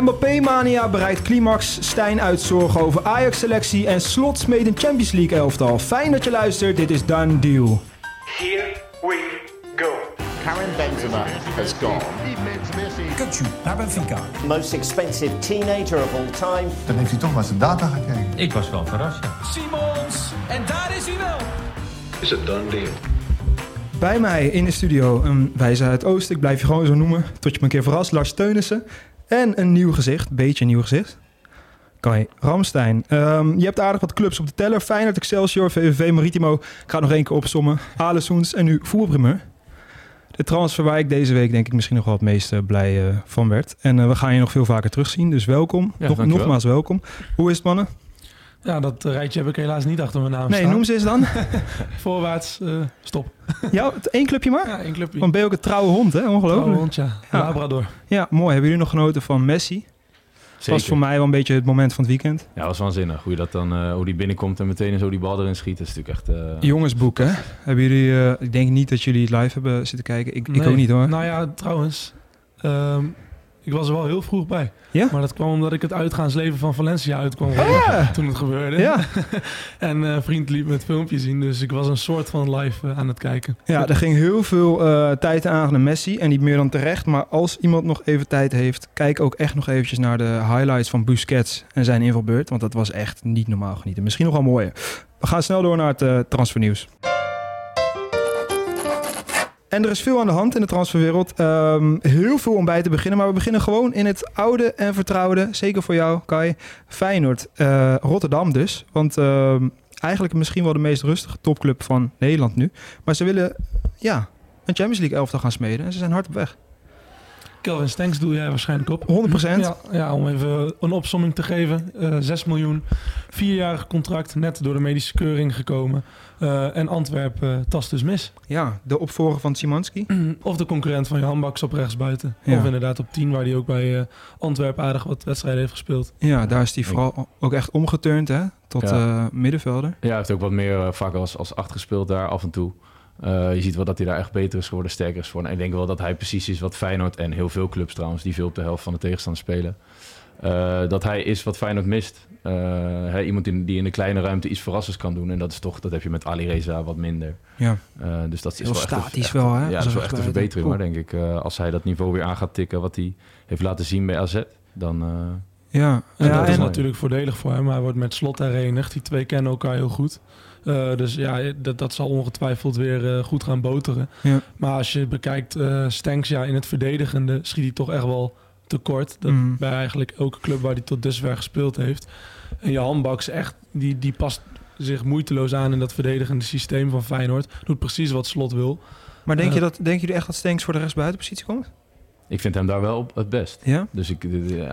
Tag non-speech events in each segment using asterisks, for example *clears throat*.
Mbappé-mania bereidt climax. Stijn uitzorgen over Ajax-selectie en slots made in Champions League elftal. Fijn dat je luistert, dit is Done Deal. Here we go. Karim Benzema has gone. Kukcu naar Benfica. Most expensive teenager of all time. Dan heeft hij toch maar zijn data gekeken. Ik was wel verrast, ja. Simons. En daar is hij wel. Is a done deal. Bij mij in de studio een wijze uit Oost. Ik blijf je gewoon zo noemen, tot je me een keer verrast. Lars Teunissen. En een nieuw gezicht, beetje een nieuw gezicht. Kai Ramstein. Ehm, je hebt aardig wat clubs op de teller. Feyenoord, Excelsior, VVV, Maritimo. Ik ga het nog één keer opsommen. Alessoens en nu voetbalprimeur. De transfer waar ik deze week denk ik misschien nog wel het meest eh, blij eh, van werd. En eh, we gaan je nog veel vaker terugzien, dus welkom. Ja, nog, nogmaals welkom. Hoe is het mannen? Ja, dat eh, rijtje heb ik helaas niet achter mijn naam Nee, staan. noem ze eens dan. *laughs* Voorwaarts, eh, stop. ja, het- één clubje maar? Ja, één clubje. Van ben je ook een trouwe hond, hè? Trouwe Ongelooflijk. hond, ja. Ja. Labrador. Ja, mooi. Hebben jullie nog genoten van Messi? Het was voor mij wel een beetje het moment van het weekend. Ja, dat was waanzinnig. Hoe je dat dan, eh, hoe die binnenkomt en meteen zo die bal erin schiet, dat is natuurlijk echt. eh, Jongensboek, hè? Hebben jullie, eh, ik denk niet dat jullie het live hebben zitten kijken. Ik, ik ook niet hoor. Nou ja, trouwens. ehm, ik was er wel heel vroeg bij. Ja? Maar dat kwam omdat ik het uitgaansleven van Valencia uitkwam. ja. Toen het gebeurde. Ja. *laughs* en een vriend liet me het filmpje zien. Dus ik was een soort van live eh, aan het kijken. ja, er ging heel veel eh, tijd aan aan Messi. En niet meer dan terecht. Maar als iemand nog even tijd heeft, kijk ook echt nog eventjes naar de highlights van Busquets en zijn invalbeurt. Want dat was echt niet normaal genieten. Misschien nog wel mooier. We gaan snel door naar het transfernieuws. En er is veel aan de hand in de transferwereld. Ehm, heel veel om bij te beginnen. Maar we beginnen gewoon in het oude en vertrouwde. Zeker voor jou, Kai. Feyenoord. eh, Rotterdam dus. Want ehm, eigenlijk misschien wel de meest rustige topclub van Nederland nu. Maar ze willen ja, een Champions League elftal gaan smeden. En ze zijn hard op weg. 100%. Kelvin Stenks doe jij waarschijnlijk op. Ja, ja, om even een opsomming te geven. Eh 6 miljoen, vierjarig contract, net door de medische keuring gekomen. Eh, en Antwerpen eh, tast dus mis. Ja, de opvolger van Simanski. *clears throat* Of de concurrent van Johan Baks op rechtsbuiten. Ja. Of inderdaad op 10, waar hij ook bij eh Antwerpen aardig wat wedstrijden heeft gespeeld. Ja, daar is hij vooral ook echt omgeturnd hè, tot Ja. eh, middenvelder. Ja, hij heeft ook wat meer vaak als, als acht gespeeld daar af en toe. Eh, je ziet wel dat hij daar echt beter is geworden, sterker is geworden. En ik denk wel dat hij precies is wat Feyenoord en heel veel clubs trouwens, die veel op de helft van de tegenstander spelen. eh, dat hij is wat Feyenoord mist. Eh, hè, iemand die, die in de kleine ruimte iets verrassends kan doen. En dat is toch, dat heb je met Ali Reza wat minder. Ja. Eh, dus dat is wel echt een- statisch echt- wel, hè, Ja, dat is wel echt een verbetering hoor, denk ik. Eh, als hij dat niveau weer aan gaat tikken wat hij heeft laten zien bij AZ, dan... eh, Ja, En ja dat is en, natuurlijk voordelig voor hem. Hij wordt met slot herenigd. Die twee kennen elkaar heel goed. Eh, dus ja, dat, dat zal ongetwijfeld weer eh, goed gaan boteren. Ja. Maar als je bekijkt, eh Stenks, ja, in het verdedigende schiet hij toch echt wel tekort. Dat Mm. Bij eigenlijk elke club waar hij tot dusver gespeeld heeft. En Johan Baks echt, die, die past zich moeiteloos aan in dat verdedigende systeem van Feyenoord. Doet precies wat Slot wil. maar denk, je dat, denk jullie echt dat Stenks voor de rechtsbuitenpositie komt? Ik vind hem daar wel op het best. Ja? Dus ik, eh,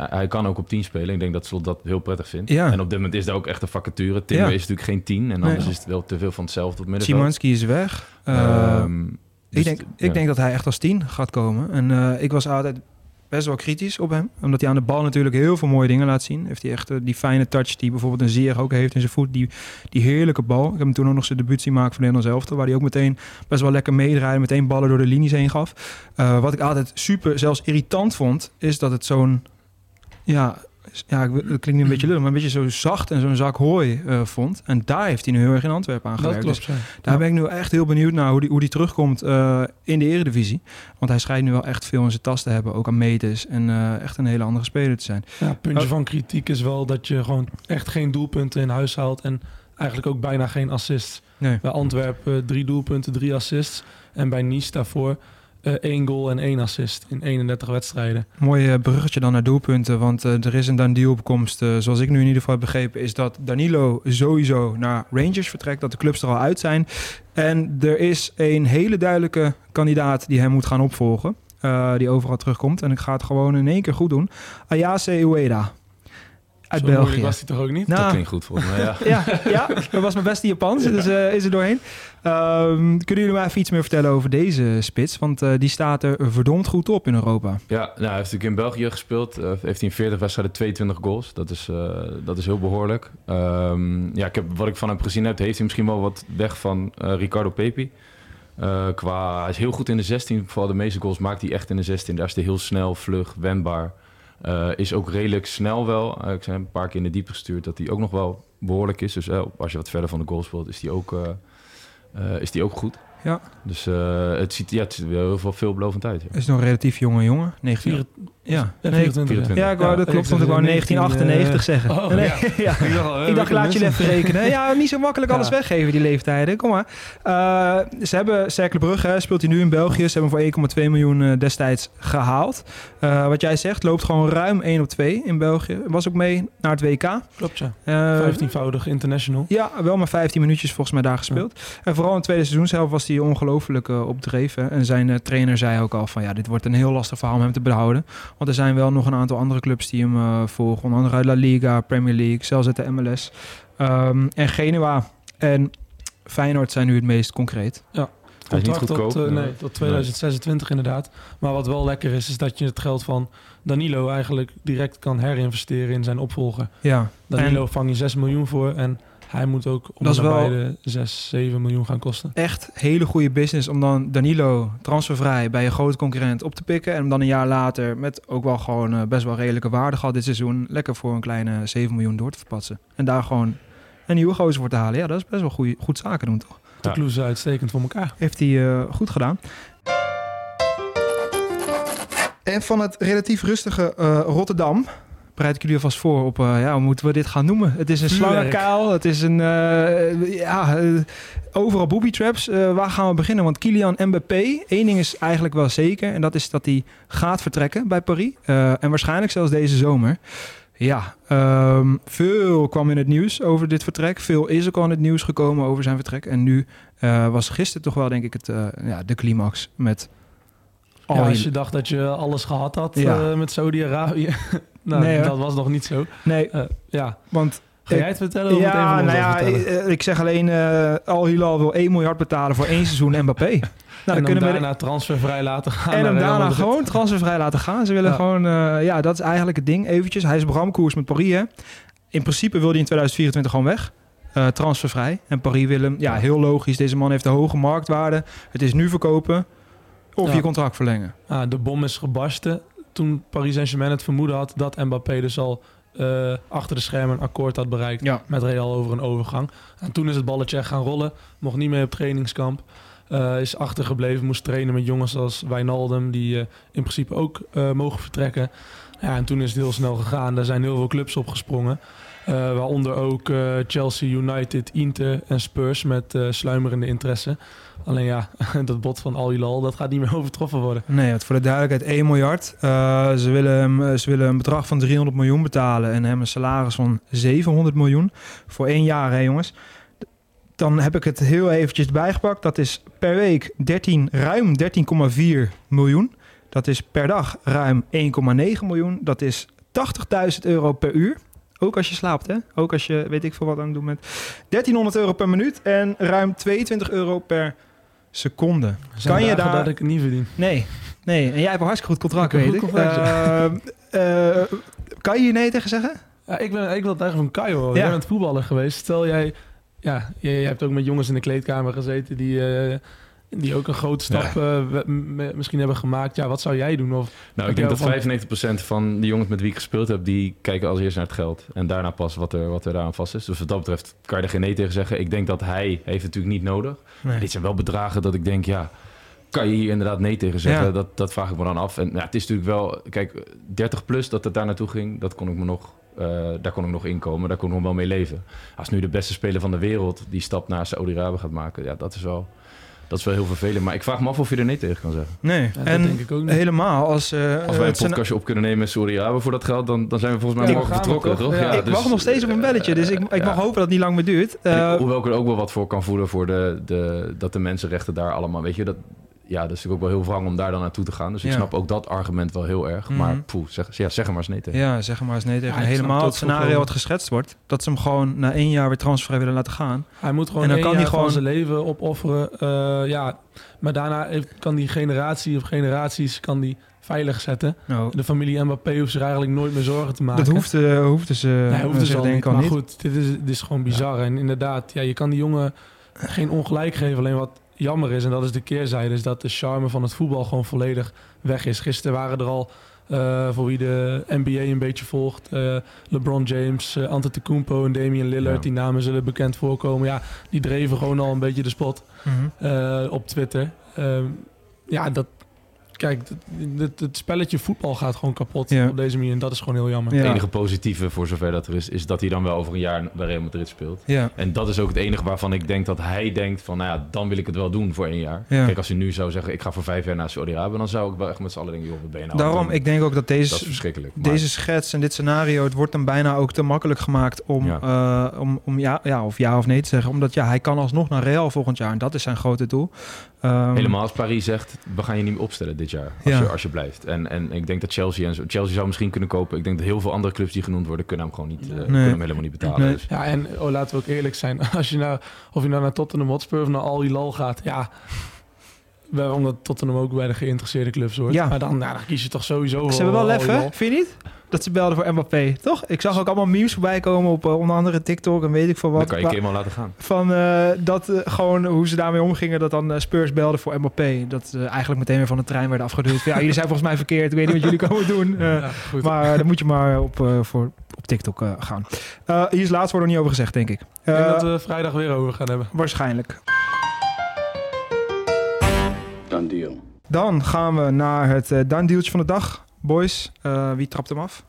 hij kan ook op 10 spelen. Ik denk dat Slot dat heel prettig vindt. Ja. En op dit moment is daar ook echt een vacature. Timber Ja. is natuurlijk geen 10. En Nee. anders is het wel te veel van hetzelfde op middenveld. Simanski is weg. Eh, Ehm, ik, dus denk, ik denk dat hij echt als tien gaat komen. En eh, ik was altijd best wel kritisch op hem. Omdat hij aan de bal natuurlijk heel veel mooie dingen laat zien. Heeft hij echt eh, die fijne touch die bijvoorbeeld een Zeer ook heeft in zijn voet. Die, die heerlijke bal. Ik heb hem toen ook nog zijn debuut zien maken voor Nederland zelf. Waar hij ook meteen best wel lekker meedraaide. Meteen ballen door de linies heen gaf. Eh, wat ik altijd super, zelfs irritant vond. Is dat het zo'n... Ja, ja, het klinkt nu een beetje lullig, maar een beetje zo zacht en zo'n zak hooi eh, vond. En daar heeft hij nu heel erg in Antwerpen aan Dat gewerkt. Dus ja. daar ben ik nu echt heel benieuwd naar hoe die, hoe die terugkomt eh, in de eredivisie. Want hij schijnt nu wel echt veel in zijn tas te hebben, ook aan meters. En eh, echt een hele andere speler te zijn. Ja, puntje van kritiek is wel dat je gewoon echt geen doelpunten in huis haalt. En eigenlijk ook bijna geen assists. Nee. Bij Antwerpen drie doelpunten, drie assists. En bij Nice daarvoor eh, één goal en één assist in 31 wedstrijden. Mooi eh, bruggetje dan naar doelpunten, want eh, er is een Danilo opkomst. zoals ik nu in ieder geval heb begrepen, is dat Danilo sowieso naar Rangers vertrekt. Dat de clubs er al uit zijn. En er is een hele duidelijke kandidaat die hem moet gaan opvolgen. eh, die overal terugkomt. En ik ga het gewoon in één keer goed doen. Ayase Ueda. Uit Zo België. was hij toch ook niet? Nou, Dat klinkt goed volgens mij, ja. *laughs* Ja, ja, dat was mijn beste Japans, dus eh, is er doorheen. Ehm, kunnen jullie maar even iets meer vertellen over deze spits? Want eh, die staat er verdomd goed op in Europa. Ja, nou, hij heeft natuurlijk in België gespeeld. Eh, heeft hij in 40 wedstrijden 22 goals. Dat is, eh, dat is heel behoorlijk. Ehm, ja, ik heb, wat ik van hem gezien heb, heeft hij misschien wel wat weg van Ricardo Pepi. Qua, hij is heel goed in de 16. Vooral de meeste goals maakt hij echt in de 16. Daar is hij heel snel, vlug, wendbaar. Uh, is ook redelijk snel wel. Uh, ik zijn een paar keer in de diepe gestuurd dat hij ook nog wel behoorlijk is. Dus uh, als je wat verder van de goal speelt, is hij ook, is die ook goed. Ja. Dus het, ziet, ja, het ziet er heel veel veelbelovend uit. Ja. Is nog een relatief jonge jongen. 19, ja. Ja, 24. 24. Ja, ik wou, dat klopt, want ik wou 1998 zeggen. Oh, nee, ja. *laughs* ja. ik dacht, laat je even rekenen. Ja, niet zo makkelijk alles weggeven, die leeftijden. Kom maar. Uh, ze hebben Cercle Brugge, speelt hij nu in België. Ze hebben voor 1,2 miljoen destijds gehaald. Wat jij zegt, loopt gewoon ruim 1 op 2 in België. Was ook mee naar het WK. Klopt, ja. Uh, 15-voudig international. Ja, wel maar 15 minuutjes volgens mij daar gespeeld. En vooral in het tweede seizoen was hij ongelooflijk opdreven. En zijn trainer zei ook al van, ja, dit wordt een heel lastig verhaal om hem te behouden. Want er zijn wel nog een aantal andere clubs die hem uh, volgen. Onder andere uit La Liga, Premier League, zelfs uit de MLS. Um, en Genua en Feyenoord zijn nu het meest concreet. Ja. Contract tot, uh, nee, tot 2026 nee. inderdaad. Maar wat wel lekker is, is dat je het geld van Danilo eigenlijk direct kan herinvesteren in zijn opvolger. Ja. Danilo en... vang je 6 miljoen voor en hij moet ook om dat de beide 6, 7 miljoen gaan kosten. Echt hele goede business om dan Danilo transfervrij bij een grote concurrent op te pikken. En hem dan een jaar later met ook wel gewoon uh, best wel redelijke waarde gehad dit seizoen. Lekker voor een kleine 7 miljoen door te verpatsen. En daar gewoon een nieuwe gozer voor te halen. Ja, dat is best wel goede, goed zaken doen toch? De ja. kloes uitstekend voor elkaar. Heeft hij uh, goed gedaan. En van het relatief rustige uh, Rotterdam bereid ik jullie alvast voor op, uh, ja, hoe moeten we dit gaan noemen? Het is een slangenkuil, het is een, uh, ja, uh, overal booby traps. waar gaan we beginnen? Want Kylian Mbappé, één ding is eigenlijk wel zeker, en dat is dat hij gaat vertrekken bij Paris. en waarschijnlijk zelfs deze zomer. Ja, um, veel kwam in het nieuws over dit vertrek. Veel is ook al in het nieuws gekomen over zijn vertrek. En nu was gisteren toch wel, denk ik, het, ja, de climax met... Ja, als je dacht dat je alles gehad had ja. met Saudi-Arabië, nou, nee, dat was nog niet zo. Nee, uh, ja. Want Ga jij het vertellen? Of ja, nou ja, ik, ik, zeg alleen, uh, Al Hilal wil 1 miljard betalen voor één seizoen Mbappé. Nou, *laughs* dan, kunnen we daarna transfervrij laten gaan. En hem daarna gewoon transfervrij laten gaan. Ze willen ja. gewoon, uh, ja, dat is eigenlijk het ding. Eventjes, hij is bramkoers met Paris. Hè. In principe wil hij in 2024 gewoon weg. Uh, transfervrij. En Paris wil hem, ja, heel logisch. Deze man heeft een hoge marktwaarde. Het is nu verkopen of ja. je contract verlengen. Ah, de bom is gebarsten toen Paris Saint-Germain het vermoeden had dat Mbappé dus al uh, achter de schermen een akkoord had bereikt ja. met Real over een overgang. En toen is het balletje gaan rollen, mocht niet meer op trainingskamp. Uh, is achtergebleven, moest trainen met jongens als Wijnaldum, die uh, in principe ook mogen vertrekken. Ja, en toen is het heel snel gegaan. Daar zijn heel veel clubs opgesprongen. waaronder ook Chelsea, United, Inter en Spurs met sluimerende interesse. Alleen ja, *laughs* dat bod van Al Hilal, dat gaat niet meer *laughs* overtroffen worden. Nee, het voor de duidelijkheid 1 miljard. Uh, ze, willen hem, ze willen een bedrag van 300 miljoen betalen en hem een salaris van 700 miljoen voor één jaar, hè jongens. Dan heb ik het heel eventjes bijgepakt. Dat is per week 13, ruim 13,4 miljoen. Dat is per dag ruim 1,9 miljoen. Dat is 80.000 euro per uur. Ook als je slaapt, hè? Ook als je weet ik veel wat aan het doen bent. 1300 euro per minuut en ruim 22 euro per seconde. kan je daar... dat ik het niet verdien. Nee, nee. En jij hebt een hartstikke goed contract, weet ik. Uh, uh, kan je hier nee tegen zeggen? Ja, ik, ben, ik wil het eigenlijk van Kajo. Ja. Jij bent voetballer geweest. Stel jij... Ja, je, je, hebt ook met jongens in de kleedkamer gezeten die... Uh, die ook een grote stap ja. uh, misschien hebben gemaakt. Ja, wat zou jij doen? Of nou, ik denk dat van... 95% van de jongens met wie ik gespeeld heb, die kijken als eerst naar het geld. En daarna pas wat er, wat er daaraan vast is. Dus wat dat betreft kan je er geen nee tegen zeggen. Ik denk dat hij heeft natuurlijk niet nodig. Nee. Dit zijn wel bedragen dat ik denk, ja, kan je hier inderdaad nee tegen zeggen? Ja. Dat, dat vraag ik me dan af. En ja, het is natuurlijk wel, kijk, 30 plus dat het daar naartoe ging, dat kon ik me nog uh, daar kon ik nog inkomen, daar kon ik nog wel mee leven. Als nu de beste speler van de wereld die stap naar Saudi-Arabië gaat maken, ja, dat is wel dat is wel heel vervelend. Maar ik vraag me af of je er nee tegen kan zeggen. Nee, ja, en denk ik ook niet. helemaal als... Uh, als wij een podcastje op kunnen nemen sorry ja, voor dat geld... Dan, dan zijn we volgens mij morgen vertrokken, toch? Ja, ik dus, wacht nog steeds op een belletje, dus ik, ik mag hopen dat het niet lang meer duurt. Uh, hoewel ik er ook wel wat voor kan voelen voor de, de, dat de mensenrechten daar allemaal... Weet je, dat, ja, dat is natuurlijk ook wel heel wrang om daar dan naartoe te gaan. Dus ik ja. snap ook dat argument wel heel erg. Mm -hmm. Maar poeh, zeg, ja, zeg maar eens nee tegen. Ja, zeg maar eens nee tegen. Ja, Helemaal het scenario wat geschetst wordt. Dat ze hem gewoon na één jaar weer transfervrij willen laten gaan. Hij moet gewoon en dan kan hij gewoon zijn leven opofferen. Uh, ja, maar daarna kan die generatie of generaties kan die veilig zetten. Nou. De familie Mbappé hoeft zich eigenlijk nooit meer zorgen te maken. Dat hoeft, uh, hoeft dus, uh, nee, hoeft dus al denk niet. Maar goed, dit is, dit is gewoon bizar. Ja. En inderdaad, ja, je kan die jongen geen ongelijk geven. Alleen wat jammer is, en dat is de keerzijde, is dat de charme van het voetbal gewoon volledig weg is. Gisteren waren er al voor wie de NBA een beetje volgt. LeBron James, uh, Antetokounmpo en Damian Lillard. Die namen zullen bekend voorkomen. Ja, die dreven gewoon al een beetje de spot mhm. op Twitter. Ehm, ja, dat, kijk, het, het, spelletje voetbal gaat gewoon kapot op deze manier. En dat is gewoon heel jammer. Het enige positieve, voor zover dat er is, is dat hij dan wel over een jaar bij Real Madrid speelt. Ja. En dat is ook het enige waarvan ik denk dat hij denkt van, nou ja, dan wil ik het wel doen voor één jaar. Kijk, als hij nu zou zeggen, ik ga voor vijf jaar naar Saudi-Arabië, dan zou ik wel echt met z'n allen denken, joh, wat ben je nou Daarom, ik denk ook dat deze, dat is verschrikkelijk. deze schets en dit scenario, het wordt dan bijna ook te makkelijk gemaakt om ja, uh, om, om ja, ja, of ja of nee te zeggen. Omdat ja, hij kan alsnog naar Real volgend jaar en dat is zijn grote doel. Um, Helemaal als Paris zegt, we gaan je niet meer opstellen dit jaar. Als, je, als je blijft. En, en ik denk dat Chelsea en zo, Chelsea zou misschien kunnen kopen. Ik denk dat heel veel andere clubs die genoemd worden, kunnen hem gewoon niet, uh, kunnen hem helemaal niet betalen. Dus. Ja, en oh, laten we ook eerlijk zijn. *laughs* Als je nou, of je nou naar Tottenham Hotspur of naar Al Hilal gaat, ja, omdat Tottenham ook bij de geïnteresseerde clubs hoort. Ja. Maar dan, nou, dan kies je toch sowieso Ze hebben wel lef, hè? Vind je niet? Dat ze belden voor Mbappé, toch? Ik zag ook allemaal memes voorbij komen op uh, onder andere TikTok en weet ik veel wat. Dan kan je helemaal laten gaan. Van uh, dat uh, gewoon hoe ze daarmee omgingen, dat dan Spurs belden voor Mbappé. Dat ze eigenlijk meteen weer van de trein werden afgeduwd. ja, jullie zijn volgens mij verkeerd. Ik weet niet wat jullie komen doen. *laughs* Ja, maar dan moet je maar op, voor, op TikTok gaan. hier is laatst wordt er niet over gezegd, denk ik. Ik denk dat we vrijdag weer over gaan hebben. Waarschijnlijk. Done deal. Dan gaan we naar het uh, van de dag. Boys, uh, wie trapt hem af?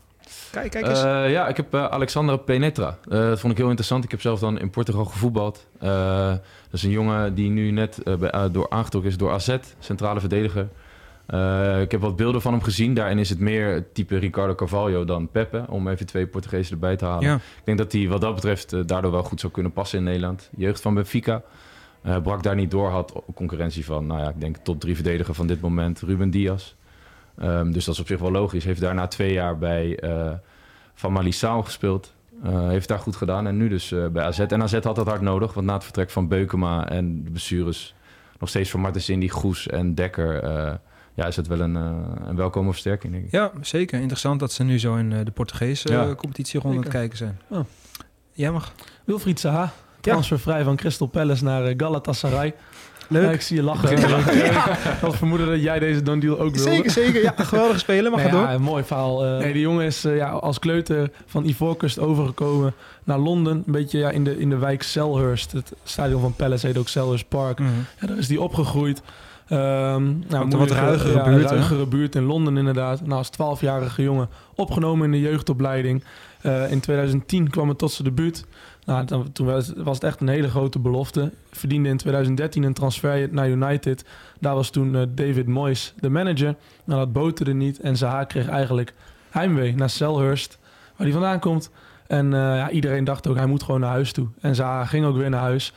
Kijk, kijk eens. Uh, ja, ik heb Alexander Penetra. dat vond ik heel interessant. Ik heb zelf dan in Portugal gevoetbald. dat is een jongen die nu net bij, door aangetrokken is door AZ, centrale verdediger. ik heb wat beelden van hem gezien. Daarin is het meer type Ricardo Carvalho dan Pepe. Om even twee Portugezen erbij te halen. Ik denk dat hij wat dat betreft daardoor wel goed zou kunnen passen in Nederland. Jeugd van Benfica. Uh, brak daar niet door, had concurrentie van, nou ja, ik denk top drie verdediger van dit moment, Ruben Diaz. Um, dus dat is op zich wel logisch. Heeft daarna twee jaar bij uh, Van Malissao gespeeld. Uh, heeft daar goed gedaan en nu dus uh, bij AZ. En AZ had dat hard nodig, want na het vertrek van Beukema en de blessures... nog steeds van Martens Indy, Goes en Dekker... ja, is het wel een, een welkome versterking, denk ik. Ja, zeker. Interessant dat ze nu zo in de Portugese ja. competitie rond aan het kijken zijn. Oh. Jij mag. Wilfried Zaha, Transfervrij van Crystal Palace naar Galatasaray. Leuk. ik zie je lachen. *laughs* Ik had vermoeden dat jij deze done deal ook wilde. Zeker, zeker. Ja, geweldige speler. Mag nou ja, door. Een mooi verhaal. Uh, nee, die jongen is uh, ja, als kleuter van Ivoorkust overgekomen naar Londen. Een beetje ja, in, de, in de wijk Selhurst. Het stadion van Palace heet ook Selhurst Park. Mm -hmm. ja, daar is die opgegroeid. Um, nou, een wat ruigere ja, buurt. ruigere buurt in Londen inderdaad. Nou, als 12-jarige jongen opgenomen in de jeugdopleiding. Uh, in 2010 kwam het tot zijn debuut. Nou, dan, toen was, was, het echt een hele grote belofte. Verdiende in 2013 een transfer naar United. Daar was toen uh, David Moyes de manager. Nou, dat boterde niet. En Zaha kreeg eigenlijk heimwee naar Selhurst, waar hij vandaan komt. En uh, ja, iedereen dacht ook, hij moet gewoon naar huis toe. En Zaha ging ook weer naar huis.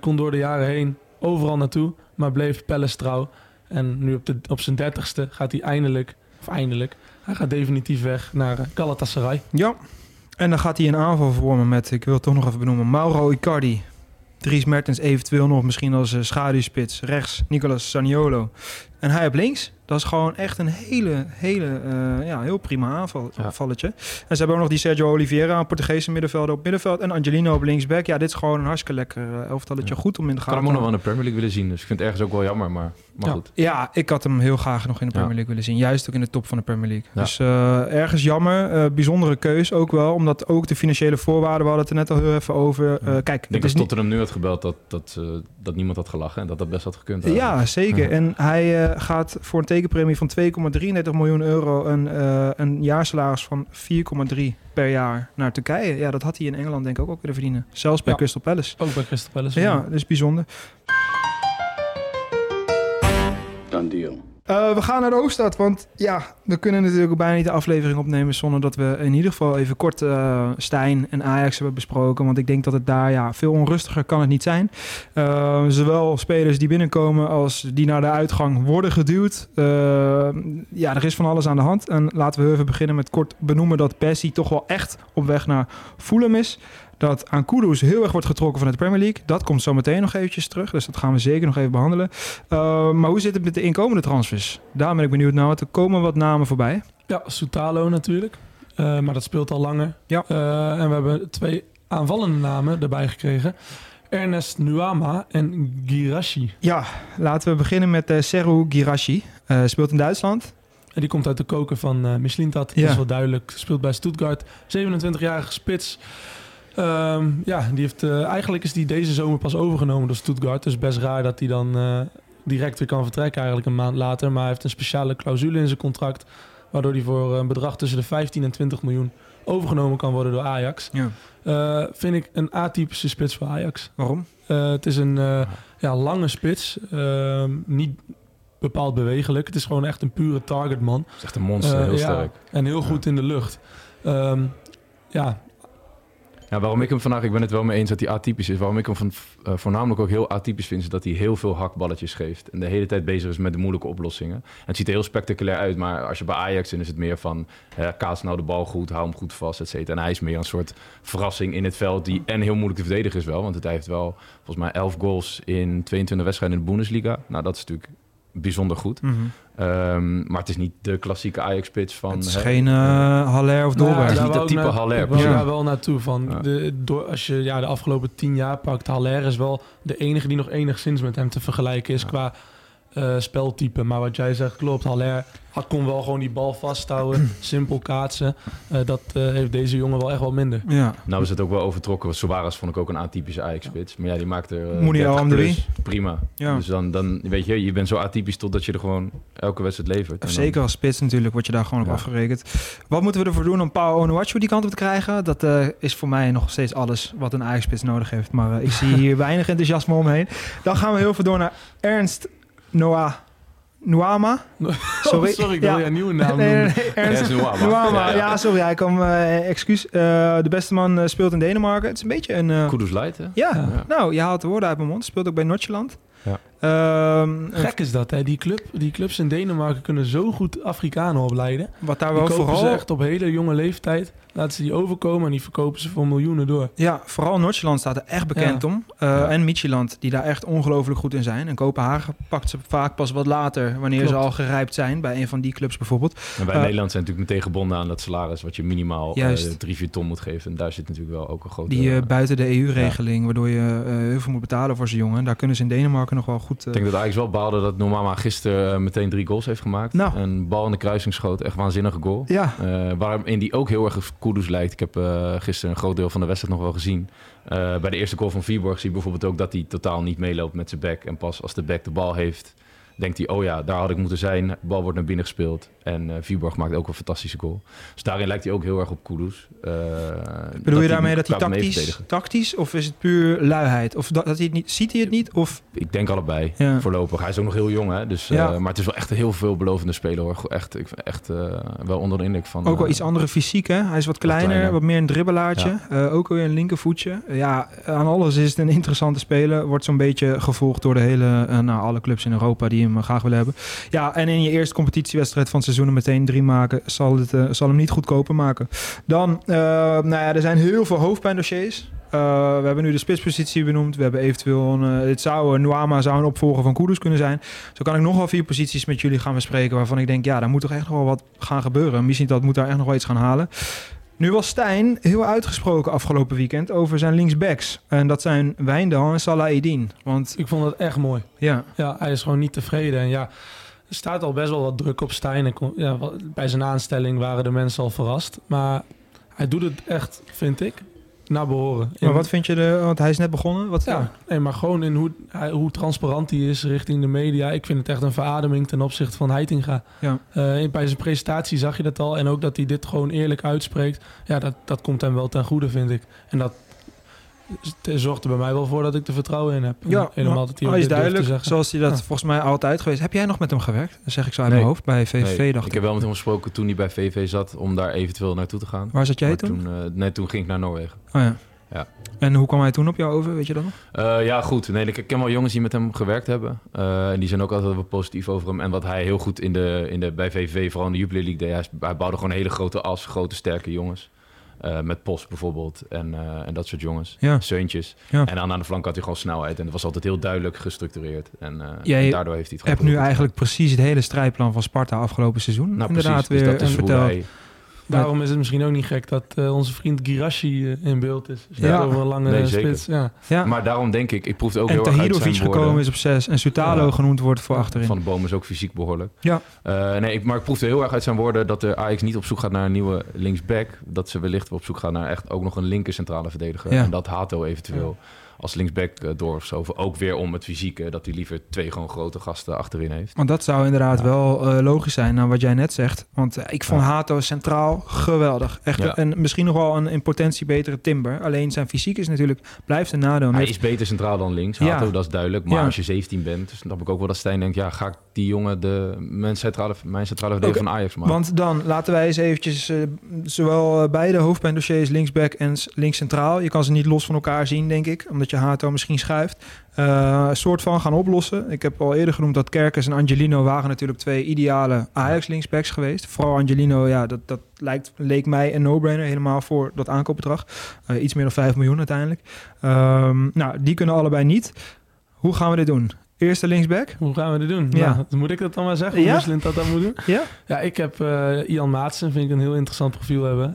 Kon door de jaren heen overal naartoe, maar bleef Palace trouw. En nu op, de, op zijn dertigste gaat hij eindelijk, of eindelijk, hij gaat definitief weg naar Galatasaray. Ja, en dan gaat hij een aanval vormen met, ik wil het toch nog even benoemen, Mauro Icardi. Dries Mertens eventueel nog misschien als uh, schaduwspits. Rechts Nicolas Saniolo. En hij op links. Dat is gewoon echt een hele, hele, uh, ja, heel prima aanvalletje. Ja. En ze hebben ook nog die Sergio Oliveira, een Portugese middenvelder op middenveld. En Angelino op linksback. Ja, dit is gewoon een hartstikke lekker uh, elftalletje. Ja. Goed om in de gaten te Ik kan hem nog wel in de Premier League willen zien. Dus ik vind het ergens ook wel jammer, maar, maar ja. goed. Ja, ik had hem heel graag nog in de Premier League willen zien. Juist ook in de top van de Premier League. Dus uh, ergens jammer. bijzondere keus ook wel. Omdat ook de financiële voorwaarden, we hadden het er net al heel even over. kijk, ik denk dat Tottenham nu had gebeld dat, dat, dat niemand had gelachen. En dat dat best had gekund. Ja, zeker. *laughs* En hij gaat voor een tekenpremie van 2,33 miljoen euro een, uh, een jaarsalaris van 4,3 per jaar naar Turkije. Ja, dat had hij in Engeland denk ik ook, ook willen verdienen. Zelfs bij ja, Crystal Palace. Ook bij Crystal Palace. Ja, dat is bijzonder. Done deal. Uh, we gaan naar de hoofdstad, want ja, we kunnen natuurlijk bijna niet de aflevering opnemen zonder dat we in ieder geval even kort uh, Stijn en Ajax hebben besproken. Want ik denk dat het daar ja, veel onrustiger kan het niet zijn. Uh, zowel spelers die binnenkomen als die naar de uitgang worden geduwd. ja, er is van alles aan de hand. En laten we even beginnen met kort benoemen dat Persie toch wel echt op weg naar Fulham is dat aan Kudus heel erg wordt getrokken vanuit de Premier League. Dat komt zo meteen nog eventjes terug. Dus dat gaan we zeker nog even behandelen. Uh, maar hoe zit het met de inkomende transfers? Daar ben ik benieuwd naar. Er komen wat namen voorbij. Ja, Soutalo natuurlijk. Uh, maar dat speelt al langer. Ja. Uh, en we hebben twee aanvallende namen erbij gekregen. Ernest Nuama en Girashi. Ja, laten we beginnen met uh, Seru Girashi. speelt in Duitsland. En die komt uit de koken van uh, Mislintat. Ja. Dat is wel duidelijk. Speelt bij Stuttgart. 27-jarige spits. Ehm, ja, die heeft, eh, eigenlijk is die deze zomer pas overgenomen door Stuttgart. Dus best raar dat hij dan eh, direct weer kan vertrekken eigenlijk een maand later. Maar hij heeft een speciale clausule in zijn contract. Waardoor hij voor een bedrag tussen de 15 en 20 miljoen overgenomen kan worden door Ajax. Ja. Eh, vind ik een atypische spits voor Ajax. Waarom? Eh, het is een eh, ja, lange spits. Ehm, niet bepaald bewegelijk. Het is gewoon echt een pure targetman. Het is echt een monster, Eh, heel ja, sterk. En heel goed in de lucht. Ehm, ja, Ja, waarom ik hem vandaag, ik ben het wel mee eens dat hij atypisch is. Waarom ik hem van, eh, voornamelijk ook heel atypisch vind, is dat hij heel veel hakballetjes geeft. En de hele tijd bezig is met de moeilijke oplossingen. En het ziet er heel spectaculair uit, maar als je bij Ajax zit, is het meer van kaas nou de bal goed, hou hem goed vast, et cetera. En hij is meer een soort verrassing in het veld die en heel moeilijk te verdedigen is wel. Want hij heeft wel volgens mij 11 goals in 22 wedstrijden in de Bundesliga. Nou, dat is natuurlijk bijzonder goed. Mhm. Ehm, maar het is niet de klassieke Ajax-spits van... Het is hè, geen uh, Haller of Dolberg. het is niet ik type naar- Haller, wil Ja. daar wel naartoe van. Ja. De, door, als je ja, de afgelopen tien jaar pakt, Haller is wel de enige die nog enigszins met hem te vergelijken is Ja. qua eh, speltype. Maar wat jij zegt klopt. Haller had, kon wel gewoon die bal vasthouden, *clears throat* simpel kaatsen. Eh, dat eh, heeft deze jongen wel echt wel minder. Ja. Nou is het ook wel overtrokken. Suarez vond ik ook een atypische Ajax-spits. Maar ja, die maakt er uh, Mounier 30 Amdoui. plus. Prima. Ja. Dus dan, dan, weet je, je bent zo atypisch totdat je er gewoon elke wedstrijd levert. En dan- Zeker als spits natuurlijk word je daar gewoon op Ja. afgerekend. Wat moeten we ervoor doen om Paul Onuachu die kant op te krijgen? Dat eh, is voor mij nog steeds alles wat een Ajax-spits nodig heeft. Maar eh, ik zie hier *laughs* weinig enthousiasme omheen. Dan gaan we heel veel door naar Ernst Noah Nuama. Sorry. *laughs* Oh, sorry, ik Ja. wil je een nieuwe naam Nee, nee, Ernst Nuama. Nuama. Ja, sorry, hij kwam, eh, excuus. Eh, de beste man eh, speelt in Denemarken. Het is een beetje een... eh, Kudus Light, hè? ja, Ja. nou, je haalt de woorden uit mijn mond. Speelt ook bij Nordjylland. Ehm, Gek is dat, hè? Die, club, die clubs in Denemarken kunnen zo goed Afrikanen opleiden. wat daar Die wel kopen vooral... ze echt op hele jonge leeftijd. Laten ze die overkomen en die verkopen ze voor miljoenen door. Ja, vooral Noordjylland staat er echt bekend Ja. om. Uh, Ja. En Midtjylland, die daar echt ongelooflijk goed in zijn. En Kopenhagen pakt ze vaak pas wat later, wanneer ze al gerijpt zijn. Bij een van die clubs bijvoorbeeld. En bij Eh, Nederland zijn natuurlijk meteen gebonden aan dat salaris... wat je minimaal eh, drie, vier ton moet geven. En daar zit natuurlijk wel ook een grote... Die eh, eh, buiten de EU-regeling, waardoor je eh, heel veel moet betalen voor zijn jongen. Daar kunnen ze in Denemarken nog wel goed... eh, ik denk dat Ajax wel baalde dat Normama gisteren eh, meteen drie goals heeft gemaakt. Nou. Een bal in de kruising schoot, echt waanzinnige goal. ja, Eh waarin die ook heel erg Kudus lijkt. Ik heb gisteren een groot deel van de wedstrijd nog wel gezien. Bij de eerste goal van Viborg zie je bijvoorbeeld ook dat hij totaal niet meeloopt met zijn back. En pas als de back de bal heeft, denkt hij, oh ja, daar had ik moeten zijn. De bal wordt naar binnen gespeeld. En eh Viborg maakt ook een fantastische goal. Dus daarin lijkt hij ook heel erg op Kudus. Eh, bedoel je daarmee dat hij tactisch, tactisch... of is het puur luiheid? Of dat, dat hij het niet, ziet hij het niet? Of, Ik denk allebei, Ja. voorlopig. Hij is ook nog heel jong, hè? Dus, eh, Ja. maar het is wel echt een heel veelbelovende speler, hoor. Echt, ik, echt wel onder de indruk van... ook wel iets andere fysiek, hè? Hij is wat kleiner, wat, kleiner. meer een dribbelaartje. Ook weer een linkervoetje. Ja, aan alles is het een interessante speler. Wordt zo'n beetje gevolgd door de hele... nou, alle clubs in Europa die eh, graag willen hebben. Ja, en in je eerste competitiewedstrijd van het seizoen meteen drie maken... zal, het, eh, zal hem niet goedkoper maken. Dan, eh, nou ja, er zijn heel veel hoofdpijndossiers. Eh, we hebben nu de spitspositie benoemd. We hebben eventueel een... eh, dit zou, uh, Nuama zou een opvolger van Kudus kunnen zijn. Zo kan ik nog wel vier posities met jullie gaan bespreken... waarvan ik denk, ja, daar moet toch echt nog wel wat gaan gebeuren. Misschien dat moet daar echt nog wel iets gaan halen. Nu was Stijn heel uitgesproken afgelopen weekend over zijn linksbacks. En dat zijn Wijndal en Salah Eddin. Want Ik vond dat echt mooi. ja, Ja, hij is gewoon niet tevreden. En ja, er staat al best wel wat druk op Stijn. En kon- ja, bij zijn aanstelling waren de mensen al verrast. Maar hij doet het echt, vind ik, naar behoren. In- maar wat vind je de... Want hij is net begonnen. Wat, Ja, nee, maar gewoon in hoe, hoe transparant hij is richting de media. Ik vind het echt een verademing ten opzichte van Heitinga. Ja. In- bij zijn presentatie zag je dat al. En ook dat hij dit gewoon eerlijk uitspreekt. Ja, dat, dat komt hem wel ten goede, vind ik. En dat zorgt er bij mij wel voor dat ik er vertrouwen in heb. Ja, Helemaal dat hij is duidelijk, zeggen. zoals hij dat Ja. volgens mij altijd geweest. Heb jij nog met hem gewerkt? Dat zeg ik zo uit Nee. mijn hoofd bij VVV, Nee, dacht ik ik. heb wel met hem gesproken toen hij bij VV zat om daar eventueel naartoe te gaan. Waar zat jij Maar toen? eh, nee, toen ging ik naar Noorwegen. Oh ja. Ja. En hoe kwam hij toen op jou over, weet je dat nog? Eh, ja, goed. Nee, ik ken wel jongens die met hem gewerkt hebben. Eh, en die zijn ook altijd wel positief over hem. En wat hij heel goed in de, in de, bij VVV, vooral in de Jupiler League, deed. Hij, hij bouwde gewoon een hele grote as, grote sterke jongens. Eh, met Post bijvoorbeeld en, eh, en dat soort jongens. Ja. Ja. En dan aan de flank had hij gewoon snelheid. En dat was altijd heel duidelijk gestructureerd. En, eh, en daardoor heeft hij het hebt gewoon nu eigenlijk precies het hele strijdplan van Sparta afgelopen seizoen. Nou, inderdaad precies. weer dus dat is verteld. Daarom is het misschien ook niet gek dat uh, onze vriend Girashi uh, in beeld is. Dus ja, over een lange nee, spits. Ja. ja. Maar daarom denk ik, ik proefde ook en heel erg uit zijn gekomen is op 6 en Sutalo genoemd wordt voor achterin. Van de Boom is ook fysiek behoorlijk. Ja. Uh, nee, maar ik proefde heel erg uit zijn woorden dat de Ajax niet op zoek gaat naar een nieuwe linksback. Dat ze wellicht op zoek gaan naar echt ook nog een linker centrale verdediger. En dat Hato eventueel als linksback uh, door of zo. Ook weer om het fysieke, dat hij liever twee gewoon grote gasten achterin heeft. Want dat zou inderdaad wel uh, logisch zijn, naar wat jij net zegt. Want uh, ik vond ja. Hato centraal geweldig. Echt ja. en misschien nog wel een in potentie betere Timber. Alleen zijn fysiek is natuurlijk, blijft een nadeel. Hij is beter centraal dan links, Hato, dat is duidelijk. Maar als je 17 bent, dus dan heb ik ook wel dat Stijn denkt, ja, ga ik die jongen de mijn centrale, mijn centrale verdediger okay. van Ajax maken. Want dan laten wij eens eventjes zowel beide hoofdpijndossiers linksback en links centraal. Je kan ze niet los van elkaar zien, denk ik. Omdat je Hato misschien schuift. Uh, soort van gaan oplossen. Ik heb al eerder genoemd dat Kerkers en Angelino waren natuurlijk twee ideale Ajax linksbacks geweest. Vooral Angelino, ja, dat, dat lijkt, leek mij een no-brainer helemaal voor dat aankoopbedrag. Uh, iets meer dan 5 miljoen uiteindelijk. Um, nou, die kunnen allebei niet. Hoe gaan we dit doen? Eerste linksback. Hoe gaan we dit doen? Ja. Nou, moet ik dat dan maar zeggen? Hoe ja? dat dan moet doen? Ja. Ja, ik heb uh, Ian Maatsen, vind ik een heel interessant profiel hebben.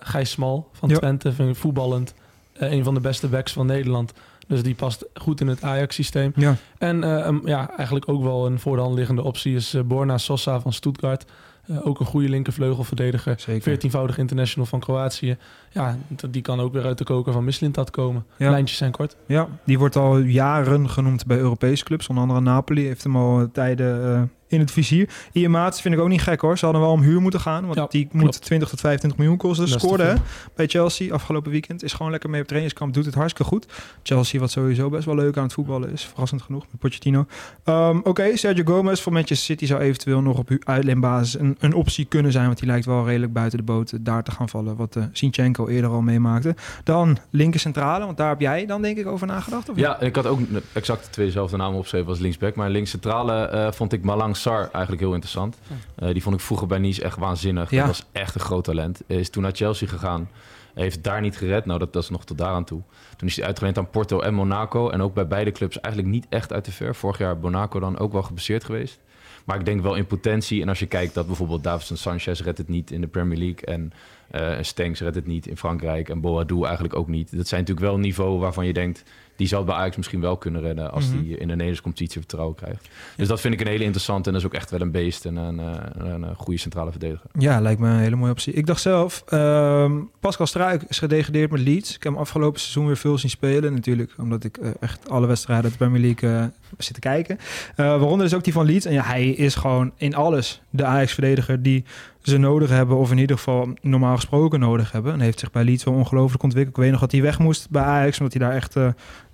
Gijs Smal van Twente, vind ik voetballend. Uh, een van de beste backs van Nederland. Dus die past goed in het Ajax-systeem. Ja. En um, ja, eigenlijk ook wel een voor de hand liggende optie is uh, Borna Sosa van Stuttgart. Uh, ook een goede linkervleugelverdediger. Veertienvoudig international van Kroatië. Ja, die kan ook weer uit de koker van Mislintat komen. Ja. Lijntjes zijn kort. Ja, die wordt al jaren genoemd bij Europese clubs. Onder andere Napoli heeft hem al tijden in het vizier. Ian Maats vind ik ook niet gek hoor. Ze hadden wel om huur moeten gaan. Want ja, die klopt. moet 20 tot 25 miljoen kosten. Scoorde hè, bij Chelsea afgelopen weekend. Is gewoon lekker mee op trainingskamp. Doet het hartstikke goed. Chelsea wat sowieso best wel leuk aan het voetballen is. Verrassend genoeg met Pochettino. Um, Oké, okay, Sergio Gomez voor Manchester City zou eventueel nog op uitleenbasis een, een optie kunnen zijn. Want die lijkt wel redelijk buiten de boot daar te gaan vallen. Wat uh, Sinchenko eerder al meemaakte. Dan linker centrale. Want daar heb jij dan denk ik over nagedacht? Of ja, ik had ook exact twee dezelfde namen opgeschreven als linksback. Maar links centrale uh, vond ik Malang Sar eigenlijk heel interessant. Uh, die vond ik vroeger bij Nice echt waanzinnig. Ja. Dat was echt een groot talent. Is toen naar Chelsea gegaan. Heeft daar niet gered. Nou, dat, dat is nog tot daaraan toe. Toen is hij uitgeleend aan Porto en Monaco. En ook bij beide clubs eigenlijk niet echt uit de ver. Vorig jaar Monaco dan ook wel gebaseerd geweest. Maar ik denk wel in potentie. En als je kijkt dat bijvoorbeeld Davidson Sanchez redt het niet in de Premier League. En uh, Stenks redt het niet in Frankrijk. En Boadou eigenlijk ook niet. Dat zijn natuurlijk wel niveau waarvan je denkt die zou bij Ajax misschien wel kunnen redden als mm-hmm. die in de Nederlandse competitie vertrouwen krijgt. Dus dat vind ik een hele interessante en dat is ook echt wel een beest en een, een, een, een goede centrale verdediger. Ja, lijkt me een hele mooie optie. Ik dacht zelf, uh, Pascal Struik is gedegradeerd met Leeds. Ik heb hem afgelopen seizoen weer veel zien spelen natuurlijk, omdat ik uh, echt alle wedstrijden uit de Premier League uh, zit te kijken. waaronder is ook die van Leeds. En ja, hij is gewoon in alles de Ajax-verdediger die ze nodig hebben, of in ieder geval normaal gesproken nodig hebben. En heeft zich bij Leeds wel ongelooflijk ontwikkeld. Ik weet nog dat hij weg moest bij Ajax, omdat hij daar echt uh,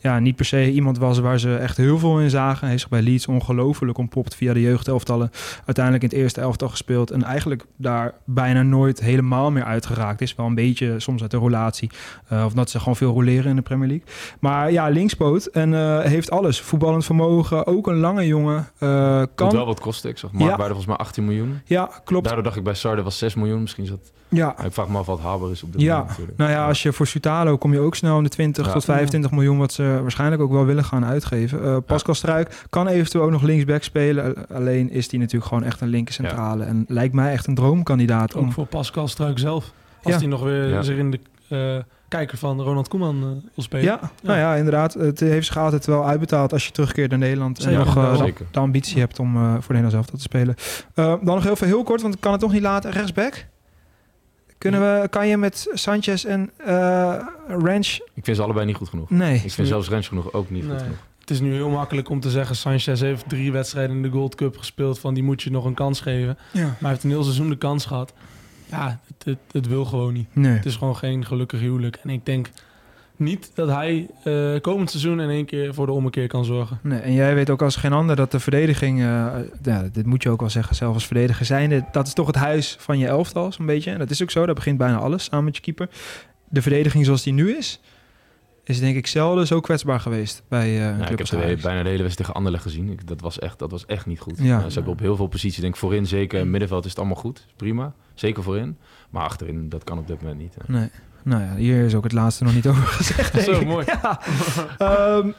ja, niet per se iemand was waar ze echt heel veel in zagen. Hij heeft zich bij Leeds ongelooflijk ontpopt via de jeugdelftallen. Uiteindelijk in het eerste elftal gespeeld en eigenlijk daar bijna nooit helemaal meer uitgeraakt is. Wel een beetje soms uit de roulatie, uh, of dat ze gewoon veel roleren in de Premier League. Maar ja, linkspoot en uh, heeft alles. Voetballend vermogen, ook een lange jongen. kan... Moet wel wat kosten, ik zag marktwaarde ja. volgens mij 18 miljoen. Ja, klopt. Daardoor dacht ik bij Sarde was 6 miljoen, misschien is dat... Ja. Ik vraag me af wat haalbaar is op dit ja. moment natuurlijk. Nou ja, als je voor Sutalo kom je ook snel in de 20 ja. tot 25 ja. miljoen... wat ze waarschijnlijk ook wel willen gaan uitgeven. Uh, Pascal Struik kan eventueel ook nog linksback spelen. Alleen is die natuurlijk gewoon echt een linker centrale. En lijkt mij echt een droomkandidaat. Ook om... voor Pascal Struik zelf. Als hij nog weer zich in de... Uh, kijker van Ronald Koeman uh, wil spelen. Ja, ja, nou ja, inderdaad. Het heeft zich altijd wel uitbetaald als je terugkeert naar Nederland zeker, en nog uh, de ambitie hebt om uh, voor Nederland zelf te spelen. dan nog heel veel heel kort, want ik kan het toch niet laten. Rechtsback. Kunnen we, kan je met Sanchez en Ranch... Ik vind ze allebei niet goed genoeg. Nee. Ik vind zelfs Ranch genoeg ook niet nee. goed genoeg. Het is nu heel makkelijk om te zeggen... Sanchez heeft drie wedstrijden in de Gold Cup gespeeld... van die moet je nog een kans geven. Ja. Maar hij heeft een heel seizoen de kans gehad. Ja, het, het, het wil gewoon niet. Nee. Het is gewoon geen gelukkig huwelijk. En ik denk niet dat hij uh, komend seizoen in één keer voor de ommekeer kan zorgen. Nee, en jij weet ook als geen ander dat de verdediging, uh, ja, dit moet je ook wel zeggen, zelf als verdediger zijnde, dat is toch het huis van je elftal, zo'n beetje. En dat is ook zo, daar begint bijna alles samen met je keeper. De verdediging zoals die nu is, is denk ik zelden zo kwetsbaar geweest bij uh, Ik heb de bijna de hele wedstrijd tegen Anderlecht gezien. Ik, dat, was echt, dat was echt niet goed. Ja. Uh, ze hebben op heel veel posities, denk ik voorin zeker, middenveld is het allemaal goed, prima. Zeker voorin. Maar achterin, dat kan op dit moment niet. Hè. Nee. Nou ja, hier is ook het laatste nog niet over gezegd. *laughs* Zo mooi. Ja. um,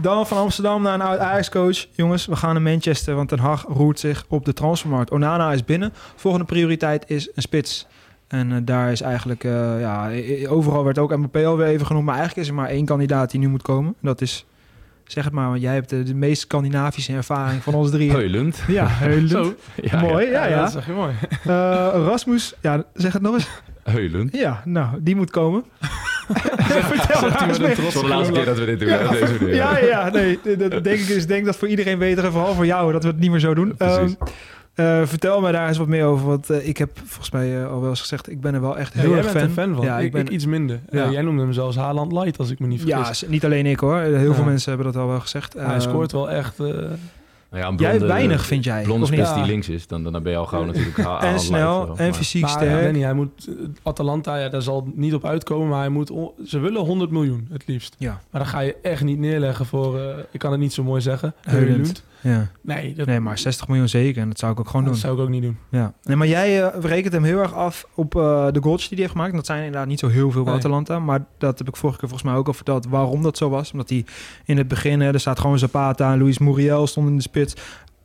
Dan van Amsterdam naar een oud Ajax-coach. Jongens, we gaan naar Manchester, want Ten Hag roert zich op de transfermarkt. Onana is binnen. Volgende prioriteit is een spits. En uh, daar is eigenlijk, uh, ja, overal werd ook Mbappé alweer even genoemd. Maar eigenlijk is er maar één kandidaat die nu moet komen. Dat is, zeg het maar, want jij hebt de, de meest Scandinavische ervaring van ons drie. Heulend. Ja, *laughs* Heulend. Ja, mooi, ja, ja. ja. Dat zeg je mooi. Uh, *laughs* Rasmus, ja, zeg het nog eens. Heulend. Ja, nou, die moet komen. *laughs* Vertel het is de laatste keer dat we dit doen. Ja, deze video. ja, ja, nee. Dat denk ik is denk dat voor iedereen beter en vooral voor jou dat we het niet meer zo doen. Um, uh, vertel me daar eens wat meer over. Want uh, ik heb volgens mij uh, al wel eens gezegd, ik ben er wel echt heel ja, erg fan. fan van. Ja, ik, ik ben ik iets minder. Ja. jij noemde hem zelfs Haaland Light, als ik me niet vergis. Ja, niet alleen ik hoor. Heel veel mensen hebben dat al wel gezegd. Hij scoort wel echt. Nou ja, blonde, jij weinig, vind jij? Blonde spits ja. die links is, dan, dan ben je al gauw *laughs* natuurlijk... en snel, en fysiek sterk. Ja, niet, hij moet, Atalanta, ja, daar zal niet op uitkomen, maar hij moet... Ze willen 100 miljoen, het liefst. Ja. Maar dan ga je echt niet neerleggen voor... Uh, ik kan het niet zo mooi zeggen. Heulend. Ja. Nee, dat, nee, maar 60 miljoen zeker. En dat zou ik ook gewoon dat doen. Dat zou ik ook niet doen. Ja. Nee, maar jij uh, rekent hem heel erg af op uh, de goals die hij heeft gemaakt. Dat zijn inderdaad niet zo heel veel bij nee. Atalanta. Maar dat heb ik vorige keer volgens mij ook al verteld waarom dat zo was. Omdat hij in het begin, hè, er staat gewoon Zapata en Luis Muriel stonden in de spits.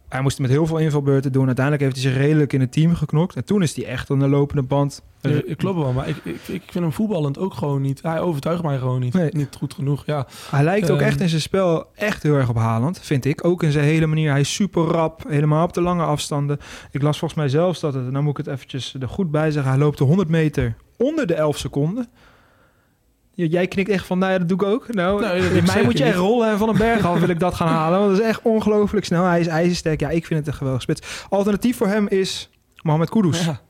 Hij moest met heel veel invalbeurten doen. Uiteindelijk heeft hij zich redelijk in het team geknokt. En toen is hij echt aan de lopende band. Ja, klopt wel, maar ik, ik, ik vind hem voetballend ook gewoon niet. Hij overtuigt mij gewoon niet. Nee. Niet goed genoeg. Ja. Hij lijkt ook uh, echt in zijn spel echt heel erg op Haaland, vind ik. Ook in zijn hele manier. Hij is super rap, helemaal op de lange afstanden. Ik las volgens mij zelfs dat het, nou moet ik het eventjes er goed bij zeggen. Hij loopt de 100 meter onder de 11 seconden. Jij knikt echt van, nou ja, dat doe ik ook. Nou, nee, mij moet je echt rollen van een berg af, wil ik dat gaan *laughs* halen. Want dat is echt ongelooflijk snel. Hij is ijzersterk. Ja, ik vind het een geweldig spits. Alternatief voor hem is Mohamed Kudus. Ja.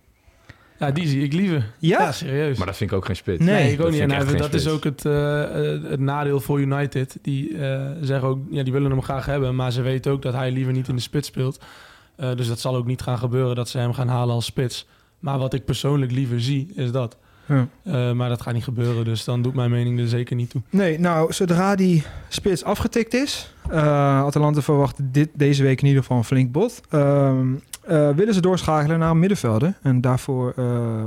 ja. die zie ik liever. Ja? ja? serieus. Maar dat vind ik ook geen spits. Nee, nee ik ook niet. En dat spits. is ook het, uh, het nadeel voor United. Die uh, zeggen ook, ja, die willen hem graag hebben. Maar ze weten ook dat hij liever niet in de spits speelt. Uh, dus dat zal ook niet gaan gebeuren dat ze hem gaan halen als spits. Maar wat ik persoonlijk liever zie, is dat. Ja. Uh, maar dat gaat niet gebeuren, dus dan doet mijn mening er zeker niet toe. Nee, nou, zodra die spits afgetikt is... Uh, Atalanta verwacht dit, deze week in ieder geval een flink bot. Uh, willen ze doorschakelen naar een middenvelder. En daarvoor eh,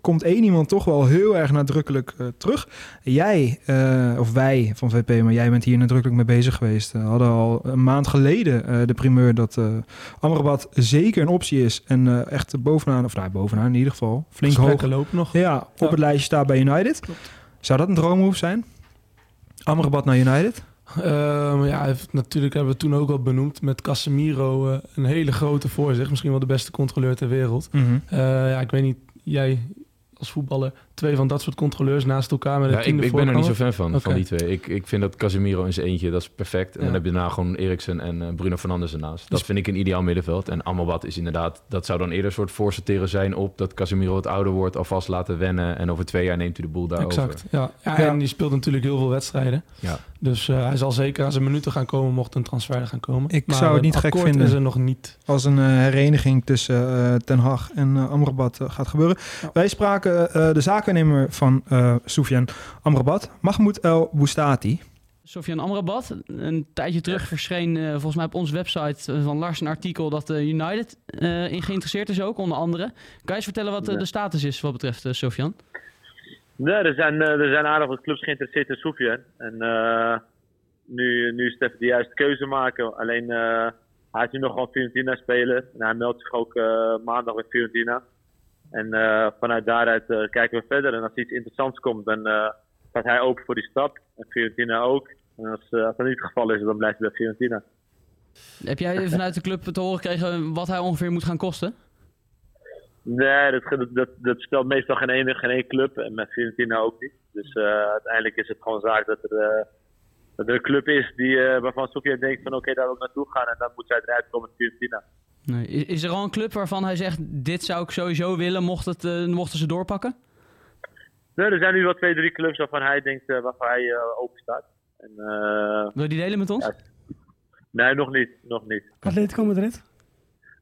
komt één iemand toch wel heel erg nadrukkelijk uh, terug. Jij, of wij van VP, maar jij bent hier nadrukkelijk mee bezig geweest. We hadden al een maand geleden de primeur dat Amrabat zeker een optie is. En echt bovenaan, of nou, bovenaan in ieder geval, flink hoog. lopen nog. Ja, op ja. het lijstje staat bij United. Klopt. Zou dat een droommove zijn? Amrabat naar United? Uh, ja, natuurlijk hebben we toen ook al benoemd met Casemiro uh, een hele grote voor zich. Misschien wel de beste controleur ter wereld. Mm -hmm. uh, ja, ik weet niet, jij als voetballer twee van dat soort controleurs naast elkaar met ja, ik, ik ben er niet zo fan van, okay. van die twee. Ik, ik vind dat Casemiro in zijn eentje, dat is perfect. En ja. dan heb je daarna gewoon Eriksen en uh, Bruno Fernandes ernaast. Dat vind ik een ideaal middenveld. En Amrabat is inderdaad, dat zou dan eerder een soort voorsorteren zijn op dat Casemiro wat ouder wordt, alvast laten wennen. En over twee jaar neemt hij de boel daarover. Exact, ja. ja, En die speelt natuurlijk heel veel wedstrijden. Ja. Dus uh, hij zal zeker aan zijn minuten gaan komen mocht een transfer gaan komen. Ik maar zou het niet gek vinden is er nog niet. als een uh, hereniging tussen uh, Ten Hag en Amrabat gaat gebeuren. Ja. Wij spraken de zakennemer van Soufiane Amrabat, Mahmoud El Boustati. Sofian Amrabat. Een tijdje terug verscheen uh, volgens mij op onze website van Lars een artikel dat uh, United uh, in geïnteresseerd is ook, onder andere. Kan je eens vertellen wat de status is wat betreft Sofian? Nee, er zijn, er zijn aardig wat clubs geïnteresseerd in Sofian. En nu, nu is het de juiste keuze maken. Alleen hij is nu nog gewoon Fiorentina speler. En hij meldt zich ook maandag bij Fiorentina. En vanuit daaruit kijken we verder. En als iets interessants komt, dan staat hij open voor die stap. En Fiorentina ook. En als, uh, als dat niet het geval is, dan blijft hij bij Fiorentina. Heb jij vanuit de club te horen gekregen wat hij ongeveer moet gaan kosten? Nee, dat, dat, dat stelt meestal geen ene, geen één club. En met Fiorentina ook niet. Dus uh, uiteindelijk is het gewoon zaak dat er, uh, dat er een club is die, waarvan Sofia denkt van oké, okay, daar wil ik naartoe gaan. En dan moet zij eruit komen met Fiorentina. Nee. Is er al een club waarvan hij zegt, dit zou ik sowieso willen, mocht het, mochten ze doorpakken? Nee, er zijn nu wel twee, drie clubs waarvan hij denkt, uh, waarvan hij uh, open staat. En, uh, Wil je die delen met ons? Ja. Nee, nog niet. Nog niet. Atletico Madrid?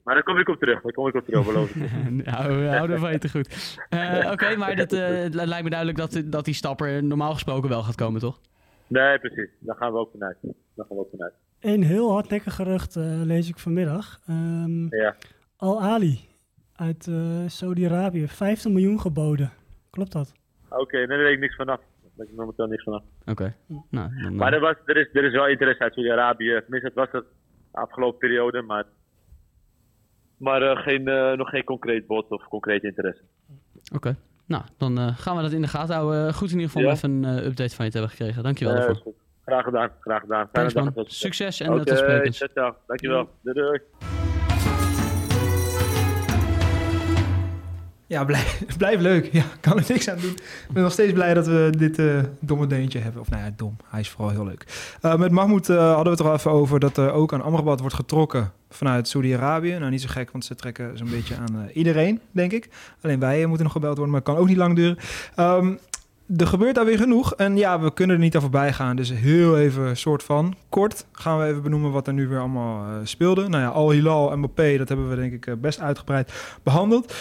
Maar daar kom ik op terug. Daar kom ik op terug, beloof ik. *laughs* nou, we houden van je te goed. *laughs* Oké, okay, maar dat, het lijkt me duidelijk dat, dat die stapper normaal gesproken wel gaat komen, toch? Nee, precies. Daar gaan we ook vanuit. Daar gaan we ook vanuit. Een heel hardnekkig gerucht lees ik vanmiddag. Um, ja. Al Ali uit Saudi-Arabië, 15 miljoen geboden. Klopt dat? Oké, okay, daar weet ik niks vanaf. weet ik momenteel niks vanaf. Oké. Nou, dan, Maar er, was, er, is, er is wel interesse uit Saudi-Arabië. Tenminste, het was er de afgelopen periode, maar, maar eh, geen, eh, nog geen concreet bod of concreet interesse. Oké. Nou, dan eh, gaan we dat in de gaten houden. Goed in ieder geval Ja. om even een update van je te hebben gekregen. Dankjewel Eh, daarvoor. Graag gedaan, graag gedaan. Fijne Thanks. Succes en, Oké, tot ciao, ciao. Dankjewel. Doei, doei. Ja, blijf, *laughs* blijf leuk. Ja, kan er niks aan doen. Ik ben nog steeds blij dat we dit eh, domme deuntje hebben. Of nou ja, dom. Hij is vooral heel leuk. Eh, met Mahmoud eh, hadden we het er al even over dat er ook aan Amrabat wordt getrokken vanuit Saudi-Arabië. Nou, niet zo gek, want ze trekken zo'n beetje aan iedereen, denk ik. Alleen wij moeten nog gebeld worden, maar het kan ook niet lang duren. Ehm, er gebeurt daar weer genoeg. En ja, we kunnen er niet aan voorbij gaan. Dus heel even soort van kort gaan we even benoemen wat er nu weer allemaal eh, speelde. Nou ja, Al Hilal en Mbappé, dat hebben we denk ik best uitgebreid behandeld.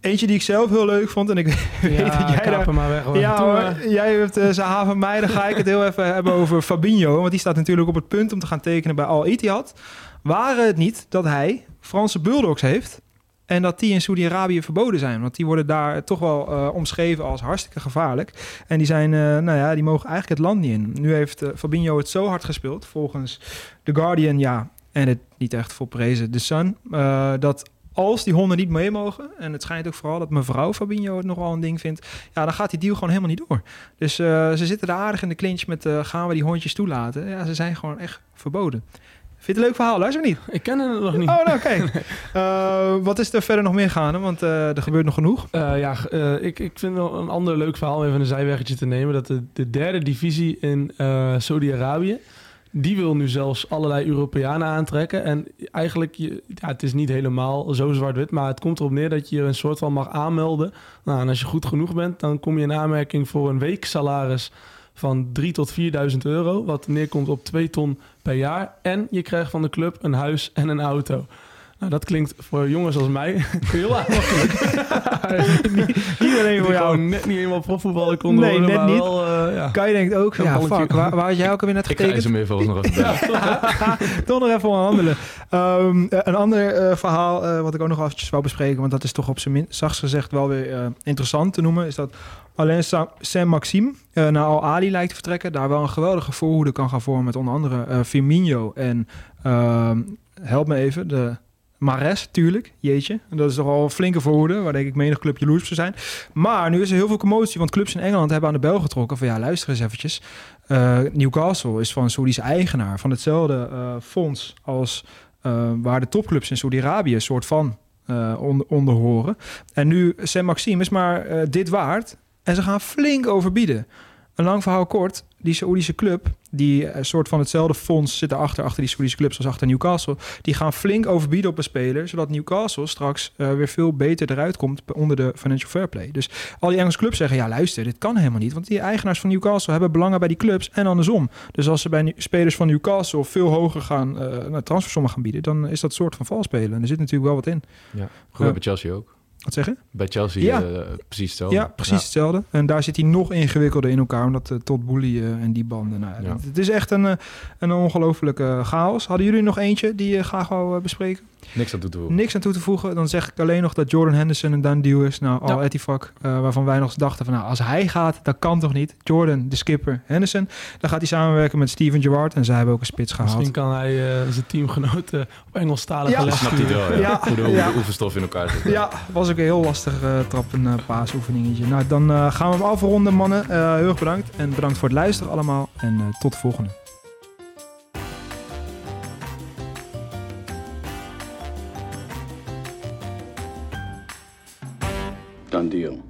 Eentje die ik zelf heel leuk vond. En ik *laughs* weet dat jij daar... maar weg, hoor. Ja hoor, jij hebt uh, Zaha van mij. Dan ga ik het heel even hebben over Fabinho. Want die staat natuurlijk op het punt om te gaan tekenen bij Al Ittihad. Waren het niet dat hij Franse bulldogs heeft... En dat die in Saudi-Arabië verboden zijn. Want die worden daar toch wel uh, omschreven als hartstikke gevaarlijk. En die zijn, uh, nou ja, die mogen eigenlijk het land niet in. Nu heeft uh, Fabinho het zo hard gespeeld, volgens The Guardian, ja, en het niet echt volprezen, The Sun, dat als die honden niet mee mogen, en het schijnt ook vooral dat mevrouw Fabinho het nogal een ding vindt, ja, dan gaat die deal gewoon helemaal niet door. Dus uh, ze zitten daar aardig in de clinch met uh, gaan we die hondjes toelaten. Ja, ze zijn gewoon echt verboden. Vind je het een leuk verhaal? Luister niet. Ik ken het nog niet. Oh, nou, oké. Okay. uh, wat is er verder nog meer gaande? Want uh, er gebeurt nog genoeg. Uh, ja, ik, ik vind wel een ander leuk verhaal om even een zijweggetje te nemen. Dat de, de derde divisie in Saudi-Arabië, die wil nu zelfs allerlei Europeanen aantrekken. En eigenlijk, ja, het is niet helemaal zo zwart-wit, maar het komt erop neer dat je je een soort van mag aanmelden. Nou, en als je goed genoeg bent, dan kom je in aanmerking voor een weeksalaris van 3 tot 4.000 euro, wat neerkomt op 2 ton per jaar. En je krijgt van de club een huis en een auto. Nou, dat klinkt voor jongens als mij *laughs* heel aantrekkelijk. *laughs* niet, niet alleen voor jou. net niet helemaal profvoetballer konden nee, worden, net maar niet. wel... Uh, ja. Kan je denkt ook, ja, fuck, waar, waar had jij ook alweer net getekend? Ik ga meer volgens nog even *laughs* Toch nog even onderhandelen. Um, een ander uh, verhaal uh, wat ik ook nog eventjes wou bespreken, want dat is toch op zijn minst, zachtst gezegd wel weer uh, interessant te noemen, is dat Alain Saint-Maxime uh, naar Al-Ali lijkt te vertrekken. Daar wel een geweldige voorhoede kan gaan vormen met onder andere uh, Firmino en, uh, help me even, de Mares, tuurlijk, jeetje. Dat is toch al een flinke voorhoede, waar denk ik menig club jaloers zijn. Maar nu is er heel veel commotie, want clubs in Engeland hebben aan de bel getrokken van ja, luister eens eventjes. Uh, Newcastle is van een Saoedische eigenaar van hetzelfde uh, fonds als uh, waar de topclubs in Saudi-Arabië een soort van onder, onder horen. En nu, Sam Maxime is maar dit waard en ze gaan flink overbieden. Een lang verhaal kort, die Saoedische club, die een soort van hetzelfde fonds zit erachter, achter die Saoedische clubs als achter Newcastle, die gaan flink overbieden op een speler, zodat Newcastle straks uh, weer veel beter eruit komt onder de financial fair play. Dus al die Engelse clubs zeggen, ja luister, dit kan helemaal niet, want die eigenaars van Newcastle hebben belangen bij die clubs en andersom. Dus als ze bij spelers van Newcastle veel hoger gaan, uh, nou, transfersommen gaan bieden, dan is dat soort van valspelen. En er zit natuurlijk wel wat in. Ja, goed bij Chelsea ook. Wat zeggen? Bij Chelsea ja. uh, precies hetzelfde. Ja, precies ja. hetzelfde. En daar zit hij nog ingewikkelder in elkaar, omdat uh, tot Boelie uh, en die banden. Nou, ja. het, het is echt een, een ongelofelijke chaos. Hadden jullie nog eentje die je graag wou bespreken? Niks aan toe te voegen. Niks aan toe te voegen. Dan zeg ik alleen nog dat Jordan Henderson een done deal is. Nou, al. Etifak, waarvan wij nog dachten van, nou, als hij gaat, dat kan toch niet? Jordan, de skipper, Henderson. Dan gaat hij samenwerken met Steven Gerrard en zij hebben ook een spits gehaald. Misschien kan hij zijn teamgenoten op Engelstalige ja. les Snapt hij wel, ja. ja. Hoe de, in elkaar zit. Ja, was heel lastig uh, trap een uh, paasoefeningetje. Nou, dan uh, gaan we hem afronden, mannen. heel erg bedankt. En bedankt voor het luisteren allemaal. En tot de volgende. Done deal.